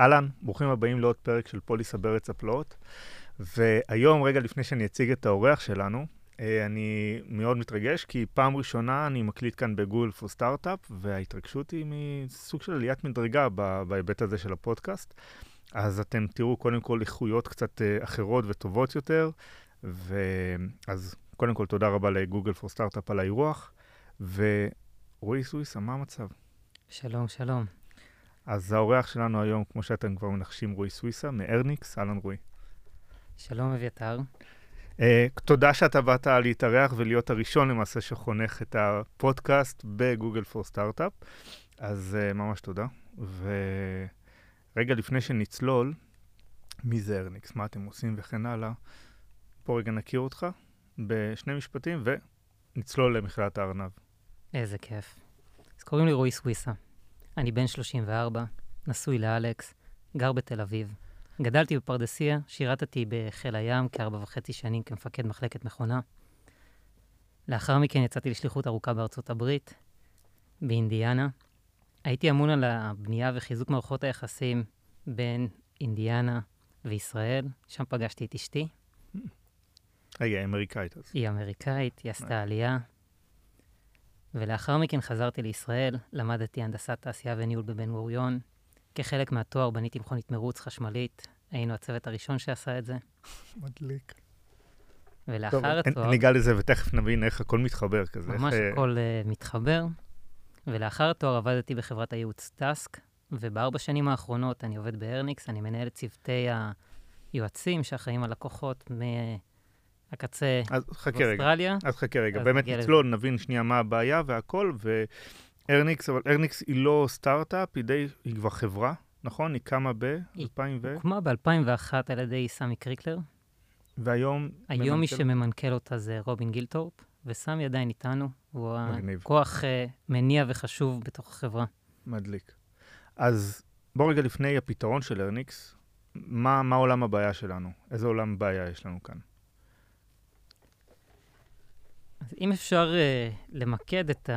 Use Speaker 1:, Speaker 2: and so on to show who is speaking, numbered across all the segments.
Speaker 1: אהלן, ברוכים הבאים לעוד פרק של פוליסה בארץ הפלאות. והיום, רגע לפני שאני אציג את האורח שלנו, אה, אני מאוד מתרגש, כי פעם ראשונה אני מקליט כאן בגוגל פור סטארט-אפ, וההתרגשות היא מסוג של עליית מדרגה בהיבט הזה של הפודקאסט. אז אתם תראו קודם כל איכויות קצת אה, אחרות וטובות יותר, ואז קודם כל תודה רבה לגוגל פור סטארט-אפ על האירוח, ורועי סוויסה, מה המצב?
Speaker 2: שלום, שלום.
Speaker 1: אז האורח שלנו היום, כמו שאתם כבר מנחשים, רועי סוויסה, מארניקס, אהלן רועי.
Speaker 2: שלום, אביתר.
Speaker 1: Uh, תודה שאתה באת להתארח ולהיות הראשון למעשה שחונך את הפודקאסט בגוגל פור סטארט-אפ, אז uh, ממש תודה. ורגע לפני שנצלול, מי זה ארניקס, מה אתם עושים וכן הלאה, פה רגע נכיר אותך בשני משפטים ונצלול למכללת הארנב.
Speaker 2: איזה כיף. אז קוראים לי רועי סוויסה. אני בן 34, נשוי לאלכס, גר בתל אביב. גדלתי בפרדסיה, שירתתי בחיל הים כארבע וחצי שנים כמפקד מחלקת מכונה. לאחר מכן יצאתי לשליחות ארוכה בארצות הברית, באינדיאנה. הייתי אמון על הבנייה וחיזוק מערכות היחסים בין אינדיאנה וישראל, שם פגשתי את אשתי.
Speaker 1: היא אמריקאית אז.
Speaker 2: היא אמריקאית, היא עשתה עלייה. ולאחר מכן חזרתי לישראל, למדתי הנדסת תעשייה וניהול בבן גוריון. כחלק מהתואר בניתי מכונית מרוץ חשמלית, היינו הצוות הראשון שעשה את זה.
Speaker 1: מדליק.
Speaker 2: ולאחר טוב, התואר...
Speaker 1: ניגע לזה ותכף נבין איך הכל מתחבר כזה.
Speaker 2: ממש
Speaker 1: איך...
Speaker 2: הכל uh, מתחבר. ולאחר התואר עבדתי בחברת הייעוץ טאסק, ובארבע שנים האחרונות אני עובד בארניקס, אני מנהל צוותי היועצים שאחראים על לקוחות הקצה
Speaker 1: אז חכה
Speaker 2: באוסטרליה.
Speaker 1: רגע, אז חכה רגע, באמת נצלול, נבין שנייה מה הבעיה והכל, וארניקס, אבל ארניקס היא לא סטארט-אפ, היא די, היא כבר חברה, נכון? היא קמה ב-2000 ו...
Speaker 2: הוקמה ב-2001 על ידי סמי קריקלר.
Speaker 1: והיום...
Speaker 2: היום מי שממנכ"ל אותה זה רובין גילטורפ, וסמי עדיין איתנו, הוא הכוח uh, מניע וחשוב בתוך החברה.
Speaker 1: מדליק. אז בוא רגע לפני הפתרון של ארניקס, מה, מה עולם הבעיה שלנו? איזה עולם בעיה יש לנו כאן?
Speaker 2: אז אם אפשר uh, למקד את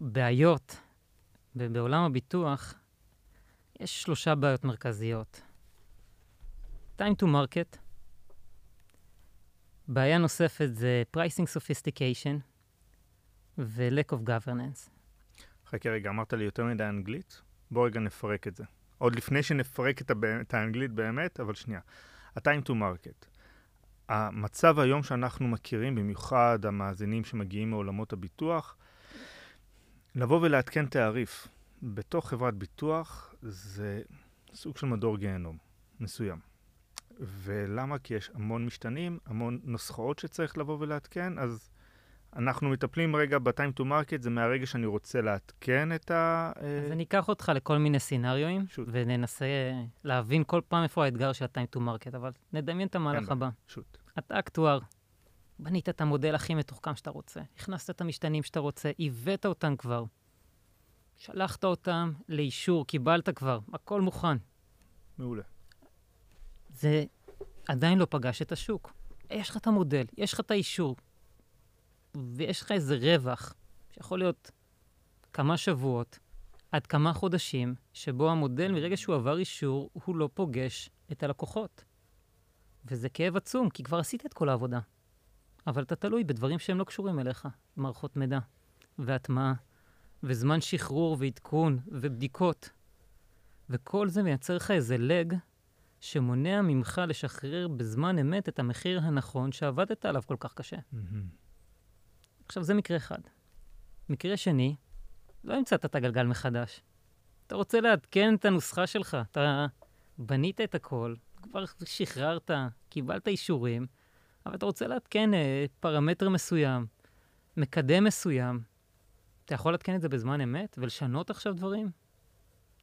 Speaker 2: הבעיות בעולם הביטוח, יש שלושה בעיות מרכזיות. time to market, בעיה נוספת זה pricing sophistication ו-lack of governance.
Speaker 1: חכה רגע, אמרת לי יותר מדי אנגלית? בוא רגע נפרק את זה. עוד לפני שנפרק את, הב... את האנגלית באמת, אבל שנייה. ה-time to market. המצב היום שאנחנו מכירים, במיוחד המאזינים שמגיעים מעולמות הביטוח, לבוא ולעדכן תעריף בתוך חברת ביטוח זה סוג של מדור גיהנום מסוים. ולמה? כי יש המון משתנים, המון נוסחאות שצריך לבוא ולעדכן, אז אנחנו מטפלים רגע ב-time to market, זה מהרגע שאני רוצה לעדכן את ה...
Speaker 2: אז אני אקח אותך לכל מיני סצנריואים, וננסה להבין כל פעם איפה האתגר של ה-time to market, אבל נדמיין את המהלך הבא.
Speaker 1: שוט.
Speaker 2: אתה אקטואר, בנית את המודל הכי מתוחכם שאתה רוצה, הכנסת את המשתנים שאתה רוצה, הבאת אותם כבר, שלחת אותם לאישור, קיבלת כבר, הכל מוכן.
Speaker 1: מעולה.
Speaker 2: זה עדיין לא פגש את השוק. יש לך את המודל, יש לך את האישור, ויש לך איזה רווח, שיכול להיות כמה שבועות עד כמה חודשים, שבו המודל, מרגע שהוא עבר אישור, הוא לא פוגש את הלקוחות. וזה כאב עצום, כי כבר עשית את כל העבודה. אבל אתה תלוי בדברים שהם לא קשורים אליך, מערכות מידע, והטמעה, וזמן שחרור ועדכון, ובדיקות. וכל זה מייצר לך איזה לג שמונע ממך לשחרר בזמן אמת את המחיר הנכון שעבדת עליו כל כך קשה. Mm-hmm. עכשיו, זה מקרה אחד. מקרה שני, לא המצאת את הגלגל מחדש. אתה רוצה לעדכן את הנוסחה שלך, אתה בנית את הכל, כבר שחררת, קיבלת אישורים, אבל אתה רוצה לעדכן אה, פרמטר מסוים, מקדם מסוים. אתה יכול לעדכן את זה בזמן אמת ולשנות עכשיו דברים?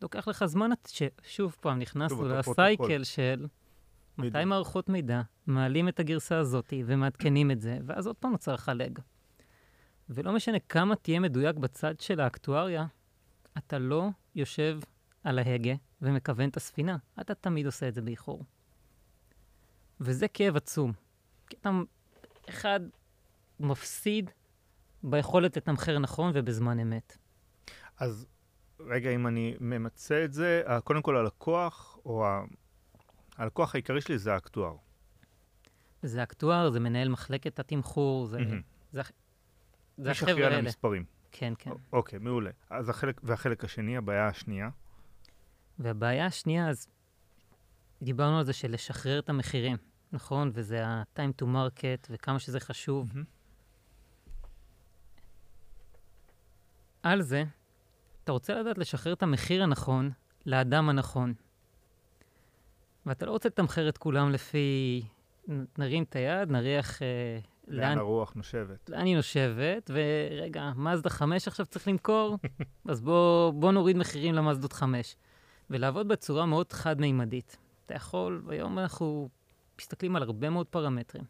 Speaker 2: לוקח לך זמן, ששוב פעם נכנסנו לסייקל של מתי מערכות מידע, מעלים את הגרסה הזאת ומעדכנים את זה, ואז עוד פעם נוצר לך לג. ולא משנה כמה תהיה מדויק בצד של האקטואריה, אתה לא יושב על ההגה ומכוון את הספינה. אתה תמיד עושה את זה באיחור. וזה כאב עצום. אתה, אחד, מפסיד ביכולת לתמחר נכון ובזמן אמת.
Speaker 1: אז רגע, אם אני ממצה את זה, קודם כל הלקוח, או ה... הלקוח העיקרי שלי זה האקטואר.
Speaker 2: זה אקטואר, זה מנהל מחלקת התמחור, זה,
Speaker 1: מהמם.
Speaker 2: זה, זה
Speaker 1: מי שאחראי
Speaker 2: החבר'ה
Speaker 1: על
Speaker 2: האלה.
Speaker 1: המספרים.
Speaker 2: כן, כן.
Speaker 1: אוקיי, מעולה. אז החלק, והחלק השני, הבעיה השנייה.
Speaker 2: והבעיה השנייה, אז דיברנו על זה של לשחרר את המחירים, נכון? וזה ה-time to market וכמה שזה חשוב.
Speaker 1: מהמם.
Speaker 2: על זה, אתה רוצה לדעת לשחרר את המחיר הנכון לאדם הנכון. ואתה לא רוצה לתמחר את כולם לפי... נרים את היד, נריח אה,
Speaker 1: לאן הרוח נושבת.
Speaker 2: לאן היא נושבת, ורגע, מזדה 5 עכשיו צריך למכור, אז בוא, בוא נוריד מחירים למזדות 5. ולעבוד בצורה מאוד חד-מימדית. אתה יכול, היום אנחנו מסתכלים על הרבה מאוד פרמטרים.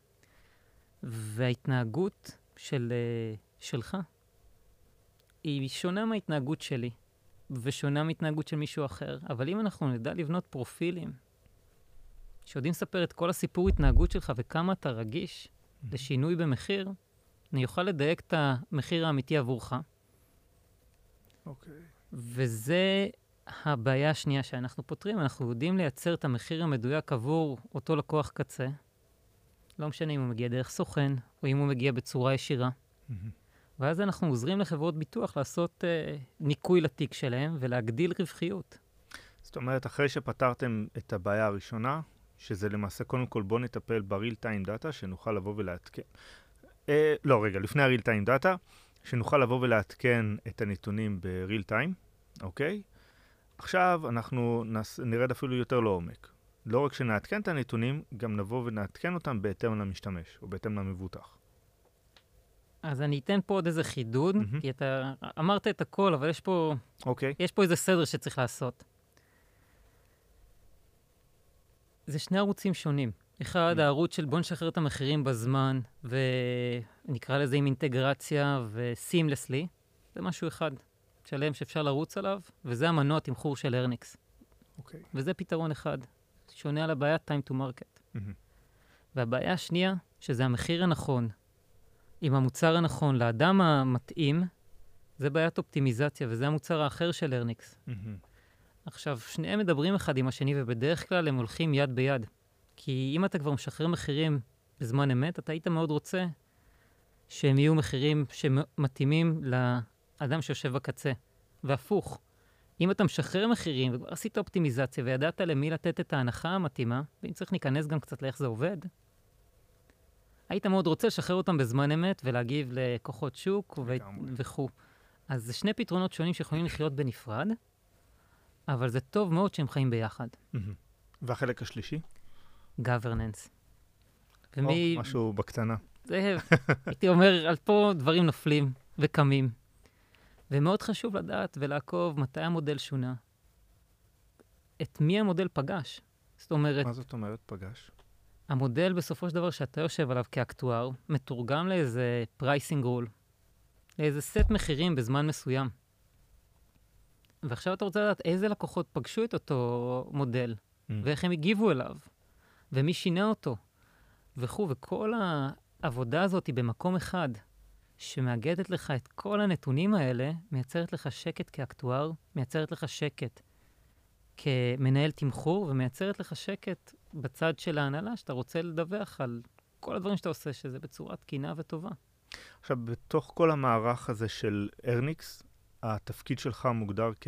Speaker 2: וההתנהגות של, אה, שלך היא שונה מההתנהגות שלי, ושונה מהתנהגות של מישהו אחר. אבל אם אנחנו נדע לבנות פרופילים שיודעים לספר את כל הסיפור התנהגות שלך וכמה אתה רגיש לשינוי במחיר, אני אוכל לדייק את המחיר האמיתי עבורך.
Speaker 1: אוקיי.
Speaker 2: וזה הבעיה השנייה שאנחנו פותרים. אנחנו יודעים לייצר את המחיר המדויק עבור אותו לקוח קצה. לא משנה אם הוא מגיע דרך סוכן, או אם הוא מגיע בצורה ישירה.
Speaker 1: מהמם.
Speaker 2: ואז אנחנו עוזרים לחברות ביטוח לעשות אה, ניקוי לתיק שלהם ולהגדיל רווחיות.
Speaker 1: זאת אומרת, אחרי שפתרתם את הבעיה הראשונה, שזה למעשה, קודם כל בואו נטפל ב-real time data, שנוכל לבוא ולעדכן. אה, לא, רגע, לפני ה-real time data, שנוכל לבוא ולעדכן את הנתונים ב-real time, אוקיי? עכשיו אנחנו נס... נרד אפילו יותר לעומק. לא רק שנעדכן את הנתונים, גם נבוא ונעדכן אותם בהתאם למשתמש, או בהתאם למבוטח.
Speaker 2: אז אני אתן פה עוד איזה חידוד,
Speaker 1: מהמם.
Speaker 2: כי אתה אמרת את הכל, אבל יש פה,
Speaker 1: אוקיי?
Speaker 2: יש פה איזה סדר שצריך לעשות. זה שני ערוצים שונים. אחד,
Speaker 1: Mm.
Speaker 2: הערוץ של בוא נשחרר את המחירים בזמן, ונקרא לזה עם אינטגרציה ו-seamlessly, זה משהו אחד שלם שאפשר לרוץ עליו, וזה המנוע תמחור של ארניקס.
Speaker 1: אוקיי.
Speaker 2: וזה פתרון אחד, שונה על הבעיה time to market.
Speaker 1: מהמם.
Speaker 2: והבעיה השנייה, שזה המחיר הנכון, עם המוצר הנכון לאדם המתאים, זה בעיית אופטימיזציה, וזה המוצר האחר של ארניקס.
Speaker 1: מהמם.
Speaker 2: עכשיו, שניהם מדברים אחד עם השני, ובדרך כלל הם הולכים יד ביד. כי אם אתה כבר משחרר מחירים בזמן אמת, אתה היית מאוד רוצה שהם יהיו מחירים שמתאימים לאדם שיושב בקצה. והפוך, אם אתה משחרר מחירים וכבר עשית אופטימיזציה וידעת למי לתת את ההנחה המתאימה, ואם צריך ניכנס גם קצת לאיך זה עובד, היית מאוד רוצה לשחרר אותם בזמן אמת ולהגיב לכוחות שוק. וכו'. אז זה שני פתרונות שונים שיכולים לחיות בנפרד, אבל זה טוב מאוד שהם חיים ביחד.
Speaker 1: והחלק השלישי?
Speaker 2: governance.
Speaker 1: או,
Speaker 2: ומי...
Speaker 1: משהו בקטנה.
Speaker 2: זה, הייתי אומר, על פה דברים נופלים וקמים. ומאוד חשוב לדעת ולעקוב מתי המודל שונה. את מי המודל פגש. זאת אומרת,
Speaker 1: מה זאת אומרת פגש?
Speaker 2: המודל בסופו של דבר שאתה יושב עליו כאקטואר, מתורגם לאיזה pricing rule, לאיזה סט מחירים בזמן מסוים. ועכשיו אתה רוצה לדעת איזה לקוחות פגשו את אותו מודל,
Speaker 1: מהמם.
Speaker 2: ואיך הם הגיבו אליו, ומי שינה אותו, וכו', וכל העבודה הזאת היא במקום אחד, שמאגדת לך את כל הנתונים האלה, מייצרת לך שקט כאקטואר, מייצרת לך שקט כמנהל תמחור, ומייצרת לך שקט בצד של ההנהלה, שאתה רוצה לדווח על כל הדברים שאתה עושה, שזה בצורה תקינה וטובה.
Speaker 1: עכשיו, בתוך כל המערך הזה של ארניקס, התפקיד שלך מוגדר כ...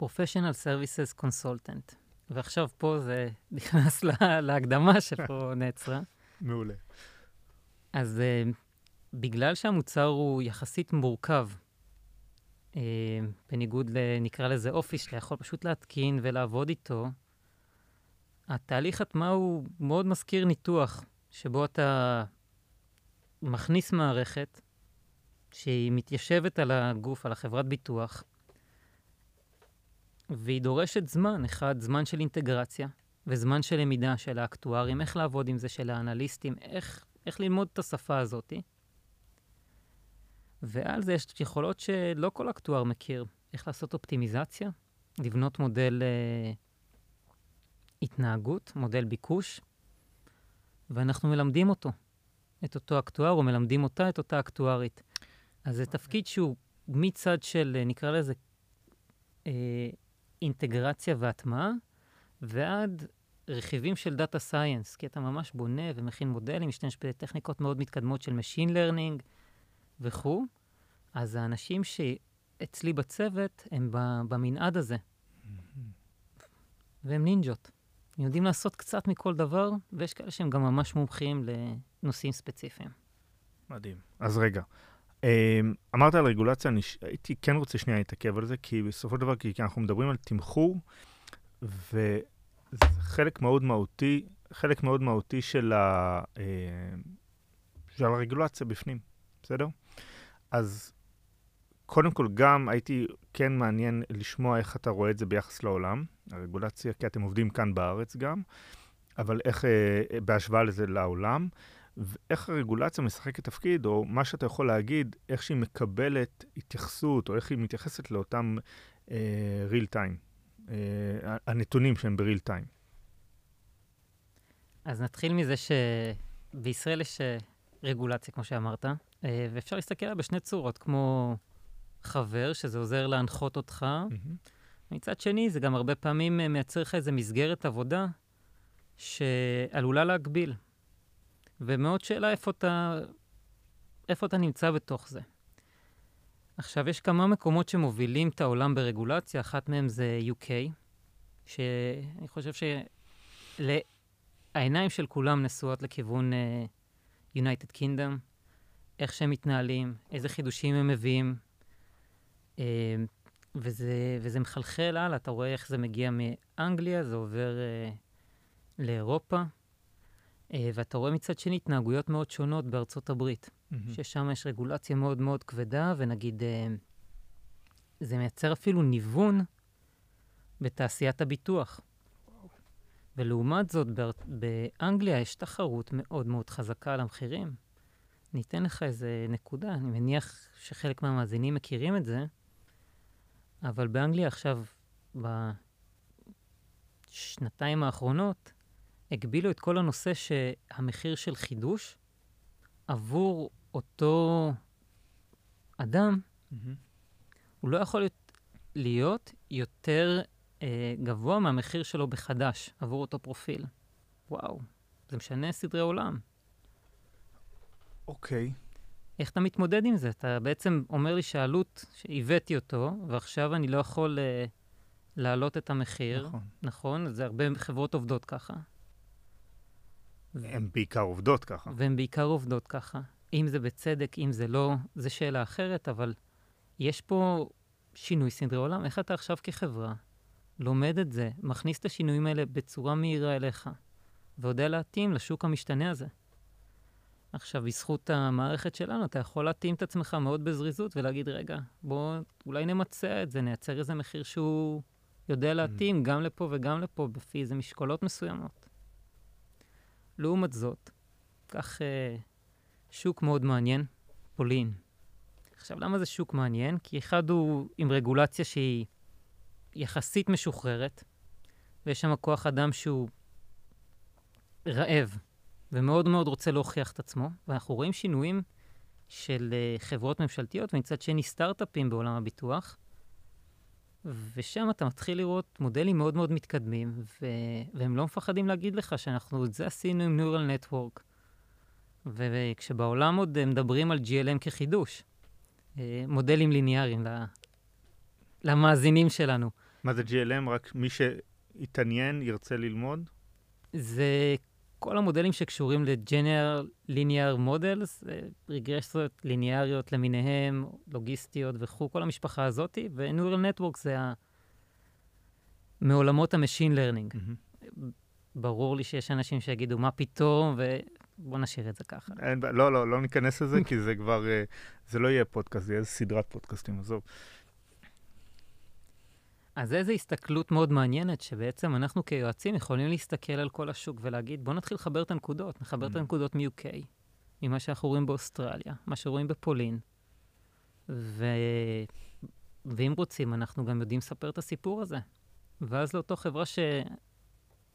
Speaker 2: Professional Services Consultant. ועכשיו פה זה נכנס לה, להקדמה שפה נעצרה.
Speaker 1: מעולה.
Speaker 2: אז uh, בגלל שהמוצר הוא יחסית מורכב, uh, בניגוד ל... נקרא לזה אופיס, שאתה יכול פשוט להתקין ולעבוד איתו, התהליך הטמעה הוא מאוד מזכיר ניתוח, שבו אתה מכניס מערכת שהיא מתיישבת על הגוף, על החברת ביטוח, והיא דורשת זמן, אחד, זמן של אינטגרציה, וזמן של למידה של האקטוארים, איך לעבוד עם זה, של האנליסטים, איך, איך ללמוד את השפה הזאת. ועל זה יש יכולות שלא כל אקטואר מכיר. איך לעשות אופטימיזציה, לבנות מודל אה, התנהגות, מודל ביקוש, ואנחנו מלמדים אותו, את אותו אקטואר, או מלמדים אותה, את אותה אקטוארית. אז זה תפקיד שהוא מצד של, אה, נקרא לזה, אה, אינטגרציה והטמעה, ועד רכיבים של דאטה סייאנס, כי אתה ממש בונה ומכין מודלים, משתמש בטכניקות מאוד מתקדמות של Machine Learning וכו', אז האנשים שאצלי בצוות הם במנעד הזה, והם נינג'ות. הם יודעים לעשות קצת מכל דבר, ויש כאלה שהם גם ממש מומחים לנושאים ספציפיים.
Speaker 1: מדהים. אז רגע, אמרת על רגולציה, אני הייתי כן רוצה שנייה להתעכב על זה, כי בסופו של דבר, כי אנחנו מדברים על תמחור, וזה חלק מאוד מהותי, חלק מאוד מהותי של, ה, אה, של הרגולציה בפנים, בסדר? אז קודם כל, גם הייתי כן מעניין לשמוע איך אתה רואה את זה ביחס לעולם, הרגולציה, כי אתם עובדים כאן בארץ גם, אבל איך, אה, בהשוואה לזה לעולם. ואיך הרגולציה משחקת תפקיד, או מה שאתה יכול להגיד, איך שהיא מקבלת התייחסות, או איך היא מתייחסת לאותם אה, real time, אה, הנתונים שהם ב-real time.
Speaker 2: אז נתחיל מזה שבישראל יש אה, רגולציה, כמו שאמרת, אה, ואפשר להסתכל עליה בשני צורות, כמו חבר, שזה עוזר להנחות אותך. Mm-hmm. מצד שני, זה גם הרבה פעמים מייצר לך איזו מסגרת עבודה שעלולה להגביל. ומאוד שאלה איפה אתה, איפה אתה נמצא בתוך זה. עכשיו, יש כמה מקומות שמובילים את העולם ברגולציה, אחת מהם זה UK, שאני חושב שהעיניים של כולם נשואות לכיוון uh, United Kingdom, איך שהם מתנהלים, איזה חידושים הם מביאים, uh, וזה, וזה מחלחל הלאה, אתה רואה איך זה מגיע מאנגליה, זה עובר uh, לאירופה, ואתה רואה מצד שני התנהגויות מאוד שונות בארצות הברית, mm-hmm. ששם יש רגולציה מאוד מאוד כבדה, ונגיד, אה, זה מייצר אפילו ניוון בתעשיית הביטוח. ולעומת זאת, באנגליה יש תחרות מאוד מאוד חזקה על המחירים. אני אתן לך איזה נקודה, אני מניח שחלק מהמאזינים מכירים את זה, אבל באנגליה עכשיו, בשנתיים האחרונות, הגבילו את כל הנושא שהמחיר של חידוש עבור אותו אדם, mm-hmm. הוא לא יכול להיות יותר אה, גבוה מהמחיר שלו בחדש עבור אותו פרופיל. וואו, זה משנה סדרי עולם.
Speaker 1: אוקיי. Okay.
Speaker 2: איך אתה מתמודד עם זה? אתה בעצם אומר לי שהעלות, שהבאתי אותו, ועכשיו אני לא יכול אה, להעלות את המחיר. נכון. נכון? זה הרבה חברות עובדות ככה.
Speaker 1: הן בעיקר עובדות ככה.
Speaker 2: והן בעיקר עובדות ככה. אם זה בצדק, אם זה לא, זו שאלה אחרת, אבל יש פה שינוי סדרי עולם. איך אתה עכשיו כחברה לומד את זה, מכניס את השינויים האלה בצורה מהירה אליך, ויודע להתאים לשוק המשתנה הזה? עכשיו, בזכות המערכת שלנו, אתה יכול להתאים את עצמך מאוד בזריזות ולהגיד, רגע, בוא אולי נמצע את זה, נייצר איזה מחיר שהוא יודע להתאים mm. גם לפה וגם לפה, בפי איזה משקולות מסוימות. לעומת זאת, קח אה, שוק מאוד מעניין, פולין. עכשיו, למה זה שוק מעניין? כי אחד הוא עם רגולציה שהיא יחסית משוחררת, ויש שם כוח אדם שהוא רעב, ומאוד מאוד רוצה להוכיח את עצמו, ואנחנו רואים שינויים של uh, חברות ממשלתיות, ומצד שני סטארט-אפים בעולם הביטוח, ושם אתה מתחיל לראות מודלים מאוד מאוד מתקדמים, ו... והם לא מפחדים להגיד לך שאנחנו את זה עשינו עם Neural Network. וכשבעולם עוד מדברים על GLM כחידוש, אה, מודלים ליניאריים למאזינים שלנו.
Speaker 1: מה זה GLM? רק מי שיתעניין ירצה ללמוד?
Speaker 2: זה כל המודלים שקשורים ל-General Linear Models, רגרסיות ליניאריות למיניהם, לוגיסטיות וכו', כל המשפחה הזאת, ו-Neural Network זה ה... מעולמות ה-Machine Learning. Mm-hmm. ברור לי שיש אנשים שיגידו, מה פתאום, ובואו נשאיר את זה ככה.
Speaker 1: אין, לא, לא, לא ניכנס לזה, כי זה כבר, אה, זה לא יהיה פודקאסט, זה יהיה סדרת פודקאסטים, עזוב.
Speaker 2: אז איזו הסתכלות מאוד מעניינת, שבעצם אנחנו כיועצים יכולים להסתכל על כל השוק ולהגיד, בואו נתחיל לחבר את הנקודות, נחבר mm. את הנקודות מ-UK, ממה שאנחנו רואים באוסטרליה, מה שרואים בפולין. ו... ואם רוצים, אנחנו גם יודעים לספר את הסיפור הזה. ואז לאותו חברה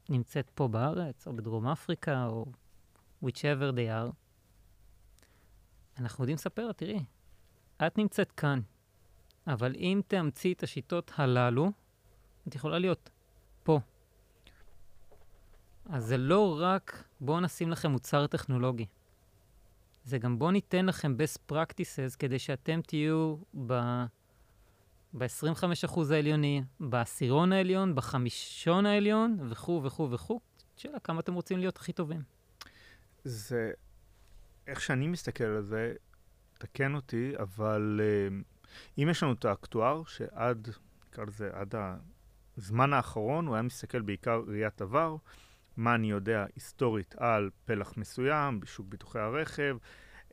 Speaker 2: שנמצאת פה בארץ, או בדרום אפריקה, או whichever they are, אנחנו יודעים לספר לה, תראי, את נמצאת כאן, אבל אם תאמצי את השיטות הללו, את יכולה להיות פה. אז זה לא רק בואו נשים לכם מוצר טכנולוגי. זה גם בואו ניתן לכם best practices כדי שאתם תהיו ב... ב-25% העליוני, בעשירון העליון, בחמישון העליון, וכו' וכו' וכו'. שאלה, כמה אתם רוצים להיות הכי טובים?
Speaker 1: זה, איך שאני מסתכל על זה, תקן אותי, אבל uh, אם יש לנו את האקטואר, שעד, נקרא לזה, עד הזמן האחרון, הוא היה מסתכל בעיקר ראיית עבר, מה אני יודע היסטורית על פלח מסוים בשוק ביטוחי הרכב,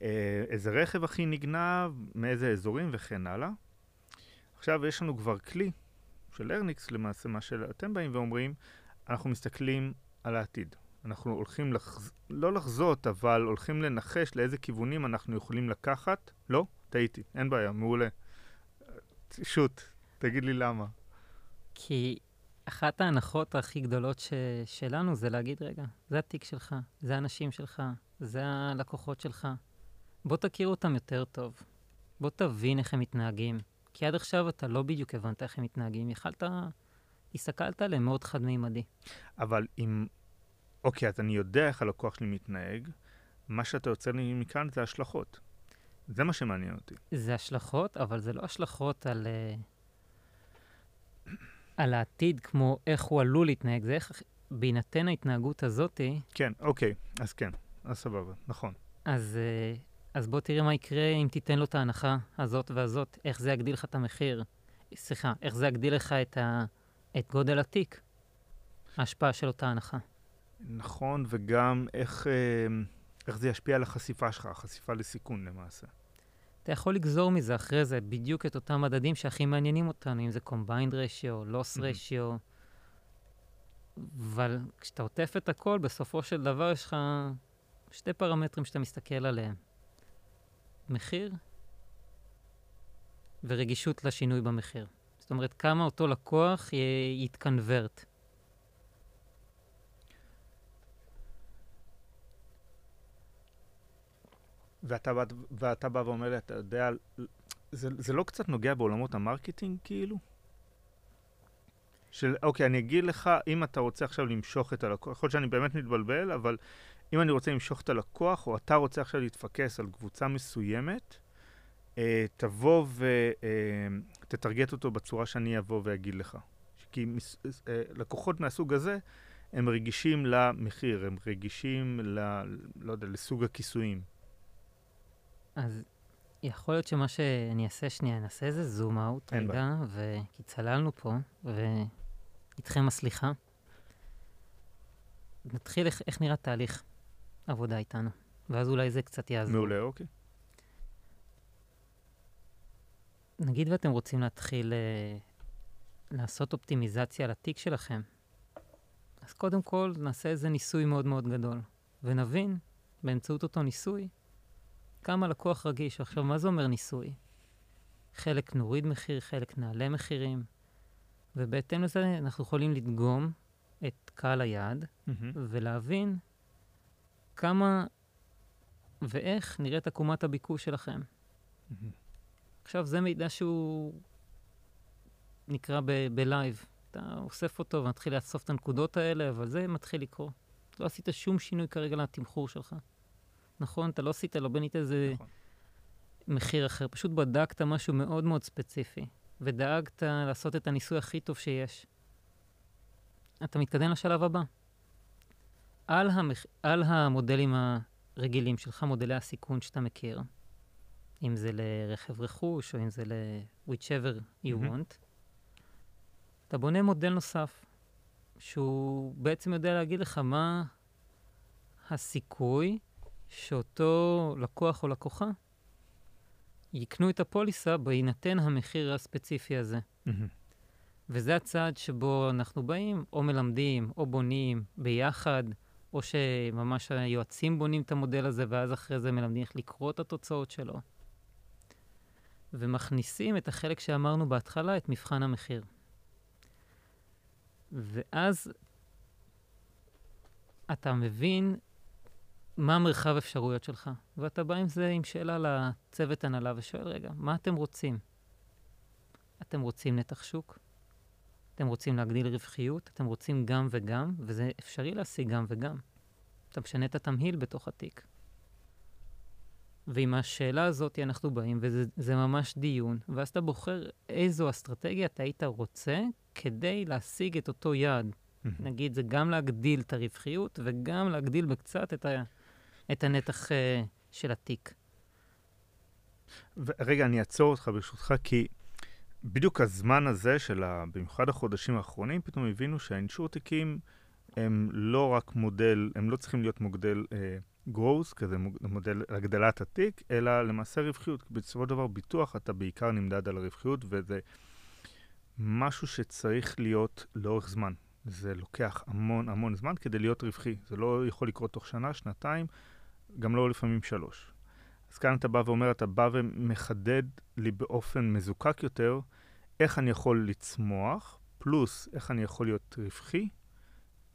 Speaker 1: אה, איזה רכב הכי נגנב, מאיזה אזורים וכן הלאה. עכשיו יש לנו כבר כלי של ארניקס, למעשה מה שאתם באים ואומרים, אנחנו מסתכלים על העתיד. אנחנו הולכים, לחז... לא לחזות, אבל הולכים לנחש לאיזה כיוונים אנחנו יכולים לקחת. לא? טעיתי, אין בעיה, מעולה. שוט, תגיד לי למה.
Speaker 2: כי אחת ההנחות הכי גדולות ש... שלנו זה להגיד, רגע, זה התיק שלך, זה האנשים שלך, זה הלקוחות שלך. בוא תכיר אותם יותר טוב. בוא תבין איך הם מתנהגים. כי עד עכשיו אתה לא בדיוק הבנת איך הם מתנהגים. יכלת, הסתכלת עליהם מאוד חד-מימדי.
Speaker 1: אבל אם... אוקיי, אז אני יודע איך הלקוח שלי מתנהג, מה שאתה יוצא לי מכאן זה השלכות. זה מה שמעניין אותי.
Speaker 2: זה השלכות, אבל זה לא השלכות על... Uh... על העתיד, כמו איך הוא עלול להתנהג, זה איך, בהינתן ההתנהגות הזאתי...
Speaker 1: כן, אוקיי, אז כן, אז סבבה, נכון.
Speaker 2: אז, אה, אז בוא תראה מה יקרה אם תיתן לו את ההנחה הזאת והזאת, איך זה יגדיל לך את המחיר. סליחה, איך זה יגדיל לך את, ה, את גודל התיק, ההשפעה של אותה הנחה.
Speaker 1: נכון, וגם איך, אה, איך זה ישפיע על החשיפה שלך, החשיפה לסיכון למעשה.
Speaker 2: אתה יכול לגזור מזה אחרי זה בדיוק את אותם מדדים שהכי מעניינים אותנו, אם זה combined ratio, loss ratio, אבל כשאתה עוטף את הכל, בסופו של דבר יש לך שתי פרמטרים שאתה מסתכל עליהם. מחיר ורגישות לשינוי במחיר. זאת אומרת, כמה אותו לקוח יתקנברט.
Speaker 1: ואתה, ואתה בא ואומר לי, אתה יודע, זה, זה לא קצת נוגע בעולמות ה marketing, כאילו? של, אוקיי, אני אגיד לך, אם אתה רוצה עכשיו למשוך את הלקוח, יכול להיות שאני באמת מתבלבל, אבל אם אני רוצה למשוך את הלקוח, או אתה רוצה עכשיו להתפקס על קבוצה מסוימת, אה, תבוא ותטרגט אה, אותו בצורה שאני אבוא ואגיד לך. כי מס, אה, לקוחות מהסוג הזה, הם רגישים למחיר, הם רגישים ל... לא יודע, לסוג הכיסויים.
Speaker 2: אז יכול להיות שמה שאני אעשה שנייה, נעשה איזה זום אאוט רגע, ו... כי צללנו פה, ואיתכם הסליחה. נתחיל איך, איך נראה תהליך עבודה איתנו, ואז אולי זה קצת יעזור.
Speaker 1: מעולה, אוקיי.
Speaker 2: נגיד ואתם רוצים להתחיל אה, לעשות אופטימיזציה לתיק שלכם, אז קודם כל נעשה איזה ניסוי מאוד מאוד גדול, ונבין באמצעות אותו ניסוי כמה לקוח רגיש. עכשיו, מה זה אומר ניסוי? חלק נוריד מחיר, חלק נעלה מחירים, ובהתאם לזה אנחנו יכולים לדגום את קהל היעד mm-hmm. ולהבין כמה ואיך נראית עקומת הביקוש שלכם. Mm-hmm. עכשיו, זה מידע שהוא נקרא בלייב. אתה אוסף אותו ומתחיל לאסוף את הנקודות האלה, אבל זה מתחיל לקרות. לא עשית שום שינוי כרגע לתמחור שלך. נכון? אתה לא עשית, לא בנית איזה נכון. מחיר אחר, פשוט בדקת משהו מאוד מאוד ספציפי, ודאגת לעשות את הניסוי הכי טוב שיש. אתה מתקדם לשלב הבא. על, המח... על המודלים הרגילים שלך, מודלי הסיכון שאתה מכיר, אם זה לרכב רכוש, או אם זה ל-whichever you mm-hmm. want, אתה בונה מודל נוסף, שהוא בעצם יודע להגיד לך מה הסיכוי שאותו לקוח או לקוחה יקנו את הפוליסה בהינתן המחיר הספציפי הזה. Mm-hmm. וזה הצעד שבו אנחנו באים, או מלמדים, או בונים ביחד, או שממש היועצים בונים את המודל הזה, ואז אחרי זה מלמדים איך לקרוא את התוצאות שלו. ומכניסים את החלק שאמרנו בהתחלה, את מבחן המחיר. ואז אתה מבין מה המרחב אפשרויות שלך? ואתה בא עם זה עם שאלה לצוות הנהלה ושואל, רגע, מה אתם רוצים? אתם רוצים נתח שוק? אתם רוצים להגדיל רווחיות? אתם רוצים גם וגם? וזה אפשרי להשיג גם וגם. אתה משנה את התמהיל בתוך התיק. ועם השאלה הזאת אנחנו באים, וזה ממש דיון, ואז אתה בוחר איזו אסטרטגיה אתה היית רוצה כדי להשיג את אותו יעד. נגיד, זה גם להגדיל את הרווחיות וגם להגדיל בקצת את, ה, את הנתח uh, של התיק.
Speaker 1: רגע, אני אעצור אותך ברשותך, כי בדיוק הזמן הזה של, ה, במיוחד החודשים האחרונים, פתאום הבינו שהאינשור תיקים הם לא רק מודל, הם לא צריכים להיות מודל uh, growth, כזה מודל הגדלת התיק, אלא למעשה רווחיות. בסופו של דבר, ביטוח, אתה בעיקר נמדד על הרווחיות, וזה משהו שצריך להיות לאורך זמן. זה לוקח המון המון זמן כדי להיות רווחי. זה לא יכול לקרות תוך שנה, שנתיים, גם לא לפעמים שלוש. אז כאן אתה בא ואומר, אתה בא ומחדד לי באופן מזוקק יותר איך אני יכול לצמוח, פלוס איך אני יכול להיות רווחי,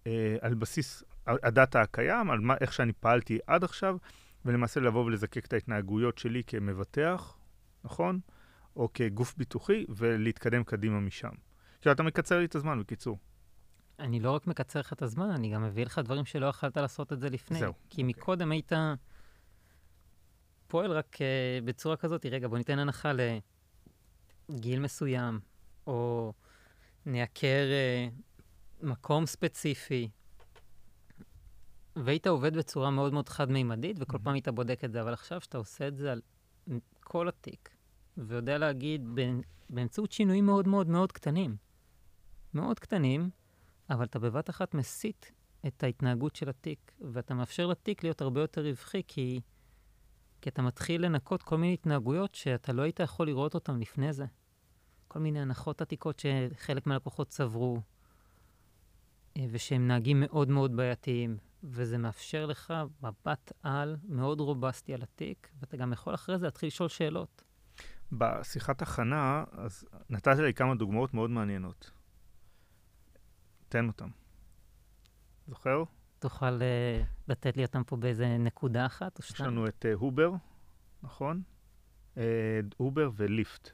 Speaker 1: אה, על בסיס הדאטה הקיים, על מה, איך שאני פעלתי עד עכשיו, ולמעשה לבוא ולזקק את ההתנהגויות שלי כמבטח, נכון? או כגוף ביטוחי, ולהתקדם קדימה משם. כי אתה מקצר לי את הזמן, בקיצור.
Speaker 2: אני לא רק מקצר לך את הזמן, אני גם מביא לך דברים שלא יכלת לעשות את זה לפני.
Speaker 1: זהו.
Speaker 2: כי okay. מקודם היית פועל רק uh, בצורה כזאת, רגע, בוא ניתן הנחה לגיל מסוים, או נייקר uh, מקום ספציפי. והיית עובד בצורה מאוד מאוד חד-מימדית, וכל mm-hmm. פעם היית בודק את זה, אבל עכשיו שאתה עושה את זה על כל התיק, ויודע להגיד באמצעות שינויים מאוד מאוד מאוד קטנים, מאוד קטנים, אבל אתה בבת אחת מסיט את ההתנהגות של התיק, ואתה מאפשר לתיק להיות הרבה יותר רווחי, כי, כי אתה מתחיל לנקות כל מיני התנהגויות שאתה לא היית יכול לראות אותן לפני זה. כל מיני הנחות עתיקות שחלק מהלקוחות צברו, אה, ושהם נהגים מאוד מאוד בעייתיים, וזה מאפשר לך מבט על מאוד רובסטי על התיק, ואתה גם יכול אחרי זה להתחיל לשאול שאלות.
Speaker 1: בשיחת הכנה, אז נתת לי כמה דוגמאות מאוד מעניינות. תן אותם. זוכר?
Speaker 2: תוכל uh, לתת לי אותם פה באיזה נקודה אחת או שתיים?
Speaker 1: יש לנו את uh, הובר, נכון? Uh, הובר וליפט.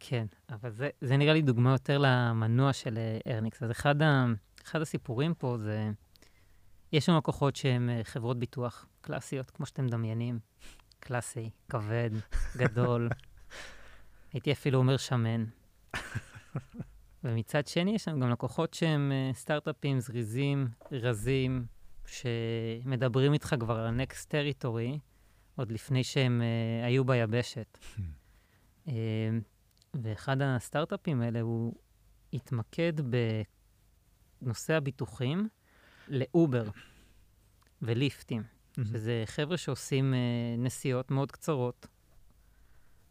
Speaker 2: כן, אבל זה, זה נראה לי דוגמה יותר למנוע של ארניקס. אז אחד, ה, אחד הסיפורים פה זה, יש לנו לקוחות שהם חברות ביטוח קלאסיות, כמו שאתם מדמיינים. קלאסי, כבד, גדול. הייתי אפילו אומר שמן. ומצד שני, יש לנו גם לקוחות שהם uh, סטארט-אפים זריזים, רזים, שמדברים איתך כבר על ה-next territory, עוד לפני שהם uh, היו ביבשת. uh, ואחד הסטארט-אפים האלה, הוא התמקד בנושא הביטוחים לאובר וליפטים, שזה חבר'ה שעושים uh, נסיעות מאוד קצרות,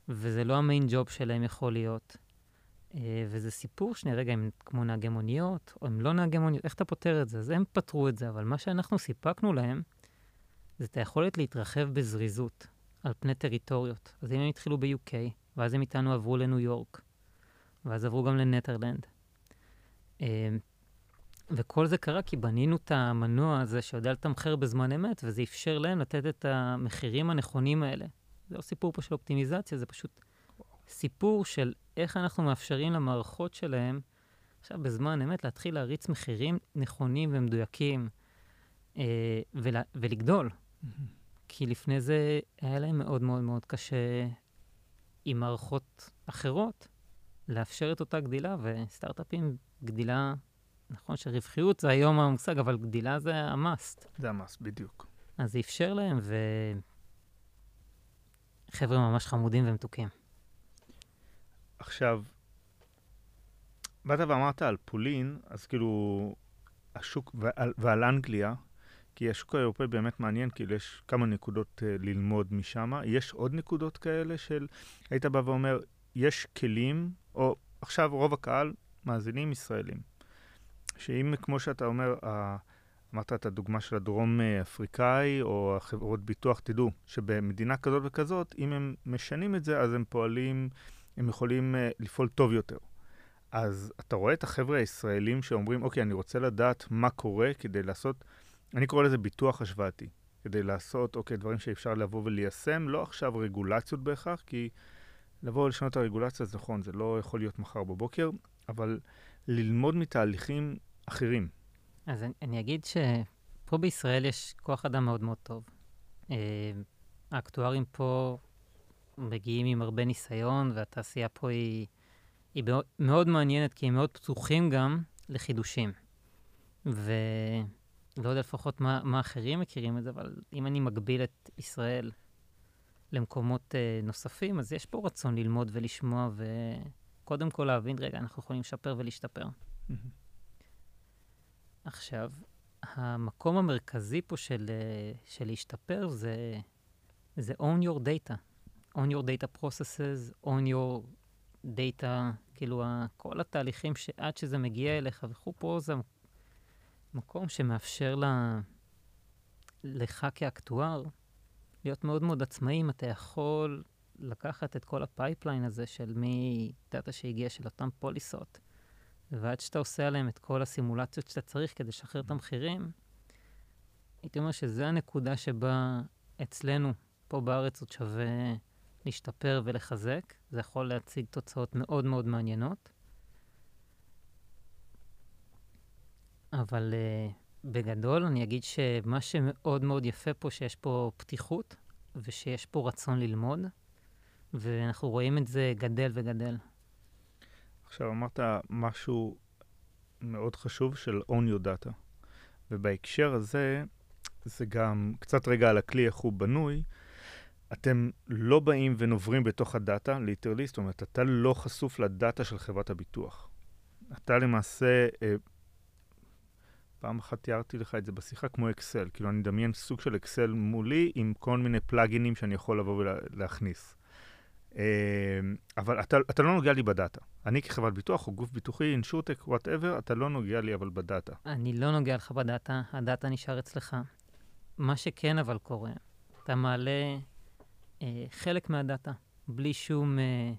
Speaker 2: וזה לא המיין ג'וב שלהם יכול להיות. אה, וזה סיפור שנייה, רגע, הם כמו נהגי מוניות, או הם לא נהגי מוניות, איך אתה פותר את זה? אז הם פתרו את זה, אבל מה שאנחנו סיפקנו להם, זה את היכולת להתרחב בזריזות על פני טריטוריות. אז אם הם התחילו ב-UK, ואז הם איתנו עברו לניו יורק, ואז עברו גם לנטרלנד. אה, וכל זה קרה כי בנינו את המנוע הזה שיודע לתמחר בזמן אמת, וזה אפשר להם לתת את המחירים הנכונים האלה. זה לא סיפור פה של אופטימיזציה, זה פשוט סיפור של איך אנחנו מאפשרים למערכות שלהם, עכשיו בזמן אמת, להתחיל להריץ מחירים נכונים ומדויקים אה, ול, ולגדול. Mm-hmm. כי לפני זה היה להם מאוד מאוד מאוד קשה עם מערכות אחרות לאפשר את אותה גדילה, וסטארט-אפים, גדילה, נכון שרווחיות זה היום המושג, אבל גדילה זה המאסט.
Speaker 1: זה המאסט, בדיוק.
Speaker 2: אז זה אפשר להם, וחבר'ה ממש חמודים ומתוקים.
Speaker 1: עכשיו, באת ואמרת על פולין, אז כאילו, השוק, ועל, ועל אנגליה, כי השוק האירופאי באמת מעניין, כאילו יש כמה נקודות uh, ללמוד משם. יש עוד נקודות כאלה של, היית בא ואומר, יש כלים, או עכשיו רוב הקהל מאזינים ישראלים, שאם, כמו שאתה אומר, uh, אמרת את הדוגמה של הדרום אפריקאי, או החברות ביטוח, תדעו שבמדינה כזאת וכזאת, אם הם משנים את זה, אז הם פועלים הם יכולים uh, לפעול טוב יותר. אז אתה רואה את החבר'ה הישראלים שאומרים, אוקיי, אני רוצה לדעת מה קורה כדי לעשות אני קורא לזה ביטוח השוואתי, כדי לעשות, אוקיי, דברים שאפשר לבוא וליישם, לא עכשיו רגולציות בהכרח, כי לבוא ולשנות את הרגולציה, זה נכון, זה לא יכול להיות מחר בבוקר, אבל ללמוד מתהליכים אחרים.
Speaker 2: אז אני, אני אגיד שפה בישראל יש כוח אדם מאוד מאוד טוב. אה, האקטוארים פה מגיעים עם הרבה ניסיון, והתעשייה פה היא, היא מאוד, מעניינת, כי הם מאוד פתוחים גם לחידושים. ולא יודע לפחות מה, מה אחרים מכירים את זה, אבל אם אני מגביל את ישראל למקומות אה, נוספים, אז יש פה רצון ללמוד ולשמוע, וקודם כל להבין, רגע, אנחנו יכולים לשפר ולהשתפר. עכשיו, המקום המרכזי פה של, אה, של להשתפר זה, זה own your data. Own your data processes, own your data, כאילו כל התהליכים שעד שזה מגיע אליך וכו', פה זה מקום שמאפשר לה, לך כאקטואר להיות מאוד מאוד עצמאי, אם אתה יכול לקחת את כל ה pipeline הזה של מדאטה שהגיע של אותן פוליסות, ועד שאתה עושה עליהם את כל הסימולציות שאתה צריך כדי לשחרר את המחירים, הייתי אומר שזו הנקודה שבה אצלנו, פה בארץ, עוד שווה להשתפר ולחזק. זה יכול להציג תוצאות מאוד מאוד מעניינות. אבל uh, בגדול, אני אגיד שמה שמאוד מאוד יפה פה, שיש פה פתיחות, ושיש פה רצון ללמוד, ואנחנו רואים את זה גדל וגדל.
Speaker 1: עכשיו, אמרת משהו מאוד חשוב של own your data. ובהקשר הזה, זה גם קצת רגע על הכלי, איך הוא בנוי. אתם לא באים ונוברים בתוך הדאטה, literally, זאת אומרת, אתה לא חשוף לדאטה של חברת הביטוח. אתה למעשה, אה, פעם אחת תיארתי לך את זה בשיחה כמו אקסל, כאילו אני מדמיין סוג של אקסל מולי עם כל מיני פלאגינים שאני יכול לבוא ולהכניס. אה, אבל אתה, אתה לא נוגע לי בדאטה. אני כחברת ביטוח או גוף ביטוחי, insurtech, whatever, אתה לא נוגע לי אבל בדאטה.
Speaker 2: אני לא נוגע לך בדאטה, הדאטה נשאר אצלך. מה שכן אבל קורה, אתה מעלה חלק מהדאטה בלי שום אה,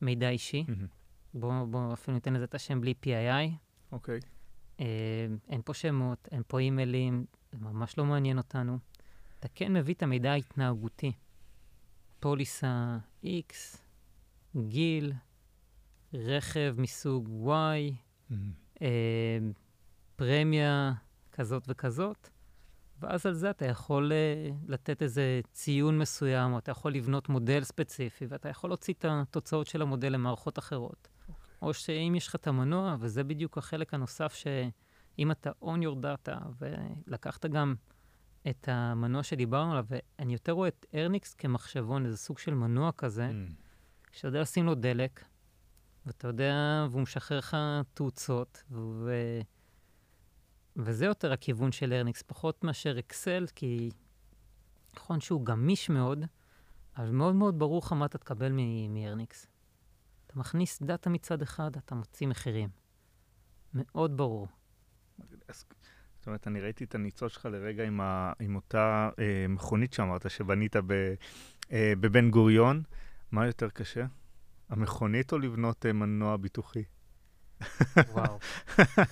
Speaker 2: מידע אישי. Mm-hmm. בואו בוא אפילו ניתן לזה את השם בלי PII.
Speaker 1: אוקיי. Okay.
Speaker 2: אה, אין פה שמות, אין פה אימיילים, זה ממש לא מעניין אותנו. אתה כן מביא את המידע ההתנהגותי. פוליסה X, גיל, רכב מסוג Y, mm-hmm. אה, פרמיה כזאת וכזאת, ואז על זה אתה יכול uh, לתת איזה ציון מסוים, או אתה יכול לבנות מודל ספציפי, ואתה יכול להוציא את התוצאות של המודל למערכות אחרות. Okay. אוקיי. או שאם יש לך את המנוע, וזה בדיוק החלק הנוסף, שאם אתה on your data, ולקחת גם את המנוע שדיברנו עליו, ואני יותר רואה את ארניקס כמחשבון, איזה סוג של מנוע כזה, mm. שאתה יודע לשים לו דלק, ואתה יודע, והוא משחרר לך תאוצות, ו... וזה יותר הכיוון של ארניקס, פחות מאשר אקסל, כי נכון שהוא גמיש מאוד, אבל מאוד מאוד ברור לך מה אתה תקבל מארניקס. אתה מכניס דאטה מצד אחד, אתה מוציא מחירים. מאוד ברור.
Speaker 1: זאת אומרת, אני ראיתי את הניצוץ שלך לרגע עם, ה, עם אותה אה, מכונית שאמרת, שבנית ב, אה, בבן גוריון. מה יותר קשה? המכונית או לבנות אה, מנוע ביטוחי?
Speaker 2: וואו,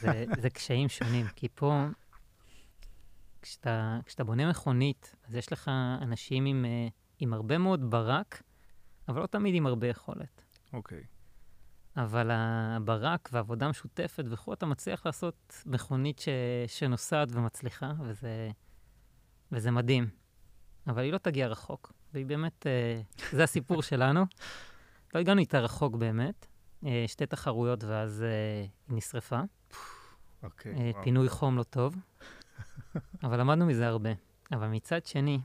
Speaker 2: זה, זה קשיים שונים, כי פה, כשאתה, כשאתה בונה מכונית, אז יש לך אנשים עם, אה, עם הרבה מאוד ברק, אבל לא תמיד עם הרבה יכולת.
Speaker 1: אוקיי. Okay.
Speaker 2: אבל הברק והעבודה משותפת וכו', אתה מצליח לעשות מכונית ש, שנוסעת ומצליחה, וזה, וזה מדהים. אבל היא לא תגיע רחוק, והיא באמת, אה, זה הסיפור שלנו. לא הגענו איתה רחוק באמת, שתי תחרויות ואז אה, היא נשרפה.
Speaker 1: אוקיי, אה,
Speaker 2: וואו. פינוי חום לא טוב, אבל למדנו מזה הרבה. אבל מצד שני,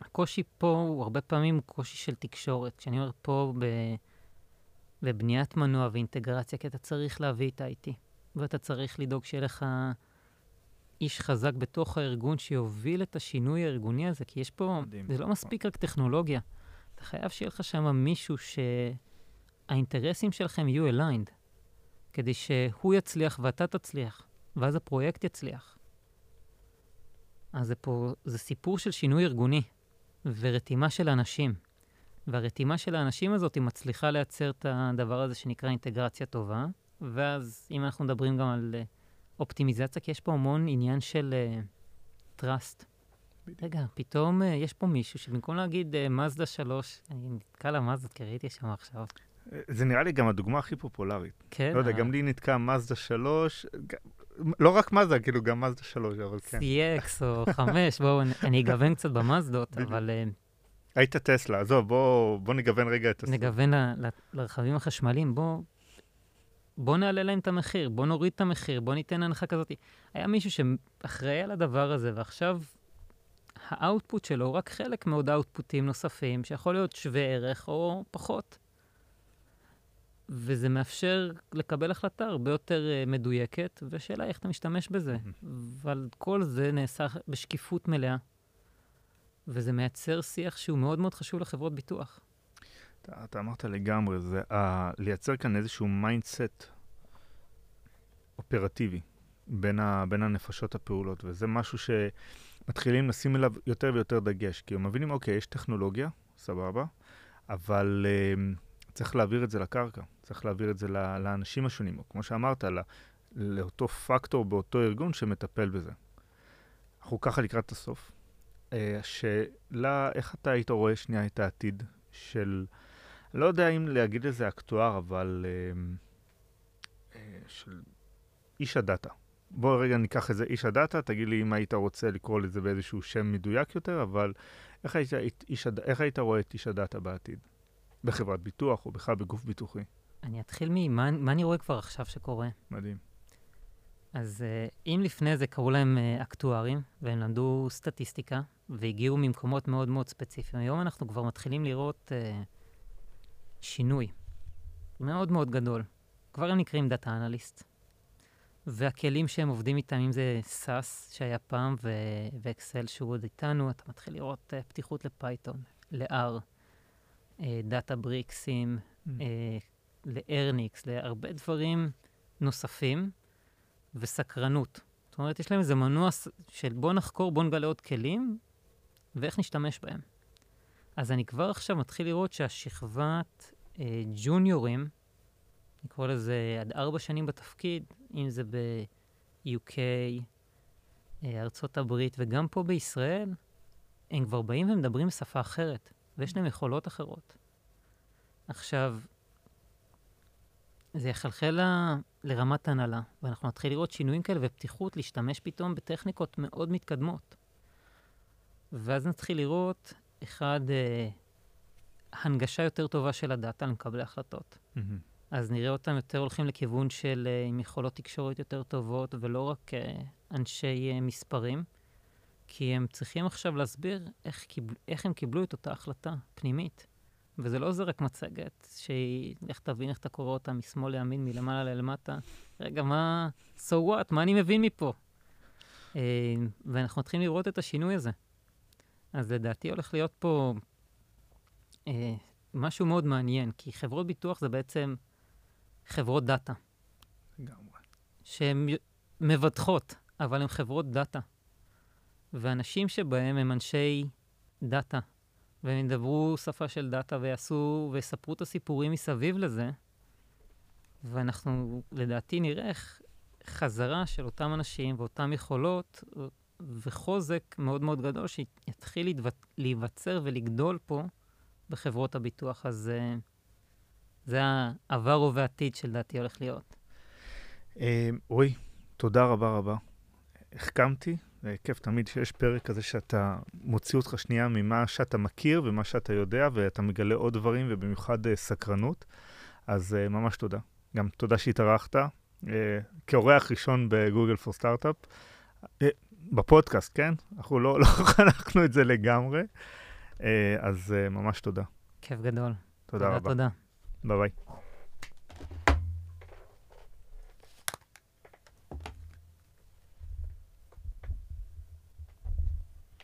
Speaker 2: הקושי פה הוא הרבה פעמים קושי של תקשורת. כשאני אומר פה ב... בבניית מנוע ואינטגרציה, כי אתה צריך להביא את ה-IT, ואתה צריך לדאוג שיהיה לך איש חזק בתוך הארגון שיוביל את השינוי הארגוני הזה, כי יש פה, מדהים. זה לא מספיק רק טכנולוגיה. אתה חייב שיהיה לך שם מישהו שהאינטרסים שלכם יהיו aligned, כדי שהוא יצליח ואתה תצליח, ואז הפרויקט יצליח. אז זה פה, זה סיפור של שינוי ארגוני ורתימה של אנשים. והרתימה של האנשים הזאת היא מצליחה לייצר את הדבר הזה שנקרא אינטגרציה טובה, ואז אם אנחנו מדברים גם על uh, אופטימיזציה, כי יש פה המון עניין של uh, trust. רגע, פתאום uh, יש פה מישהו שבמקום להגיד מזדה uh, 3, אני נתקע למזדה, כי ראיתי שם עכשיו.
Speaker 1: זה נראה לי גם הדוגמה הכי פופולרית.
Speaker 2: כן.
Speaker 1: לא יודע, גם לי נתקע מזדה 3, לא רק מזדה, כאילו גם מזדה 3, אבל כן.
Speaker 2: CX או 5, בואו, אני אגוון קצת במזדות, אבל...
Speaker 1: היית טסלה, עזוב, בוא, בוא נגוון רגע את
Speaker 2: הסוף. נגוון לרכבים החשמליים, בוא, בוא נעלה להם את המחיר, בוא נוריד את המחיר, בוא ניתן הנחה כזאת. היה מישהו שאחראי על הדבר הזה, ועכשיו האאוטפוט שלו הוא רק חלק מעוד אאוטפוטים נוספים, שיכול להיות שווה ערך או פחות. וזה מאפשר לקבל החלטה הרבה יותר uh, מדויקת, והשאלה איך אתה משתמש בזה. אבל כל זה נעשה בשקיפות מלאה. וזה מייצר שיח שהוא מאוד מאוד חשוב לחברות ביטוח.
Speaker 1: אתה, אתה אמרת לגמרי, זה uh, לייצר כאן איזשהו mindset אופרטיבי בין, ה, בין הנפשות הפועלות, וזה משהו שמתחילים לשים אליו יותר ויותר דגש, כי הם מבינים, אוקיי, יש טכנולוגיה, סבבה, אבל uh, צריך להעביר את זה לקרקע, צריך להעביר את זה לאנשים השונים, או כמו שאמרת, לא, לאותו פקטור באותו ארגון שמטפל בזה. אנחנו ככה לקראת הסוף. השאלה, איך אתה היית רואה שנייה את העתיד של, לא יודע אם להגיד לזה אקטואר, אבל אה, של איש הדאטה. בוא רגע ניקח איזה איש הדאטה, תגיד לי אם היית רוצה לקרוא לזה באיזשהו שם מדויק יותר, אבל איך היית, איש, איך היית רואה את איש הדאטה בעתיד? בחברת ביטוח או בכלל בגוף ביטוחי?
Speaker 2: אני אתחיל ממה מה אני רואה כבר עכשיו שקורה.
Speaker 1: מדהים.
Speaker 2: אז uh, אם לפני זה קראו להם uh, אקטוארים, והם למדו סטטיסטיקה, והגיעו ממקומות מאוד מאוד ספציפיים, היום אנחנו כבר מתחילים לראות uh, שינוי מאוד מאוד גדול. כבר הם נקראים דאטה אנליסט, והכלים שהם עובדים איתם, אם זה SAS שהיה פעם, ו- ואקסל שהוא עוד איתנו, אתה מתחיל לראות uh, פתיחות לפייתון, ל-R, דאטה בריקסים, mm. uh, לארניקס, להרבה דברים נוספים. וסקרנות. זאת אומרת, יש להם איזה מנוע של בוא נחקור, בוא נגלה עוד כלים, ואיך נשתמש בהם. אז אני כבר עכשיו מתחיל לראות שהשכבת אה, ג'וניורים, נקרא לזה עד ארבע שנים בתפקיד, אם זה ב-UK, אה, ארצות הברית, וגם פה בישראל, הם כבר באים ומדברים בשפה אחרת, ויש להם יכולות אחרות. עכשיו, זה יחלחל לרמת הנהלה, ואנחנו נתחיל לראות שינויים כאלה ופתיחות להשתמש פתאום בטכניקות מאוד מתקדמות. ואז נתחיל לראות, אחד, אה, הנגשה יותר טובה של הדאטה למקבלי החלטות. Mm-hmm. אז נראה אותם יותר הולכים לכיוון של אה, עם יכולות תקשורת יותר טובות, ולא רק אה, אנשי אה, מספרים, כי הם צריכים עכשיו להסביר איך, קיבל, איך הם קיבלו את אותה החלטה פנימית. וזה לא זה רק מצגת, שהיא, איך תבין איך אתה קורא אותה משמאל לימין, מלמעלה ללמטה. רגע, מה, so what, מה אני מבין מפה? ואנחנו מתחילים לראות את השינוי הזה. אז לדעתי הולך להיות פה uh, משהו מאוד מעניין, כי חברות ביטוח זה בעצם חברות דאטה.
Speaker 1: לגמרי.
Speaker 2: שהן מבטחות, אבל הן חברות דאטה. ואנשים שבהם הם אנשי דאטה, והם ידברו שפה של דאטה ויעשו, ויספרו את הסיפורים מסביב לזה, ואנחנו לדעתי נראה איך חזרה של אותם אנשים ואותן יכולות וחוזק מאוד מאוד גדול שיתחיל להיווצר ולגדול פה בחברות הביטוח. אז uh, זה העבר ובעתיד שלדעתי הולך להיות.
Speaker 1: אה, אוי, תודה רבה רבה. החכמתי, כיף תמיד שיש פרק כזה שאתה מוציא אותך שנייה ממה שאתה מכיר ומה שאתה יודע, ואתה מגלה עוד דברים, ובמיוחד uh, סקרנות. אז uh, ממש תודה. גם תודה שהתארחת, uh, כאורח ראשון בגוגל פור סטארט-אפ. בפודקאסט, כן? אנחנו לא, לא חנכנו את זה לגמרי, אז ממש תודה.
Speaker 2: כיף גדול.
Speaker 1: תודה, תודה רבה.
Speaker 2: תודה.
Speaker 1: Bye bye.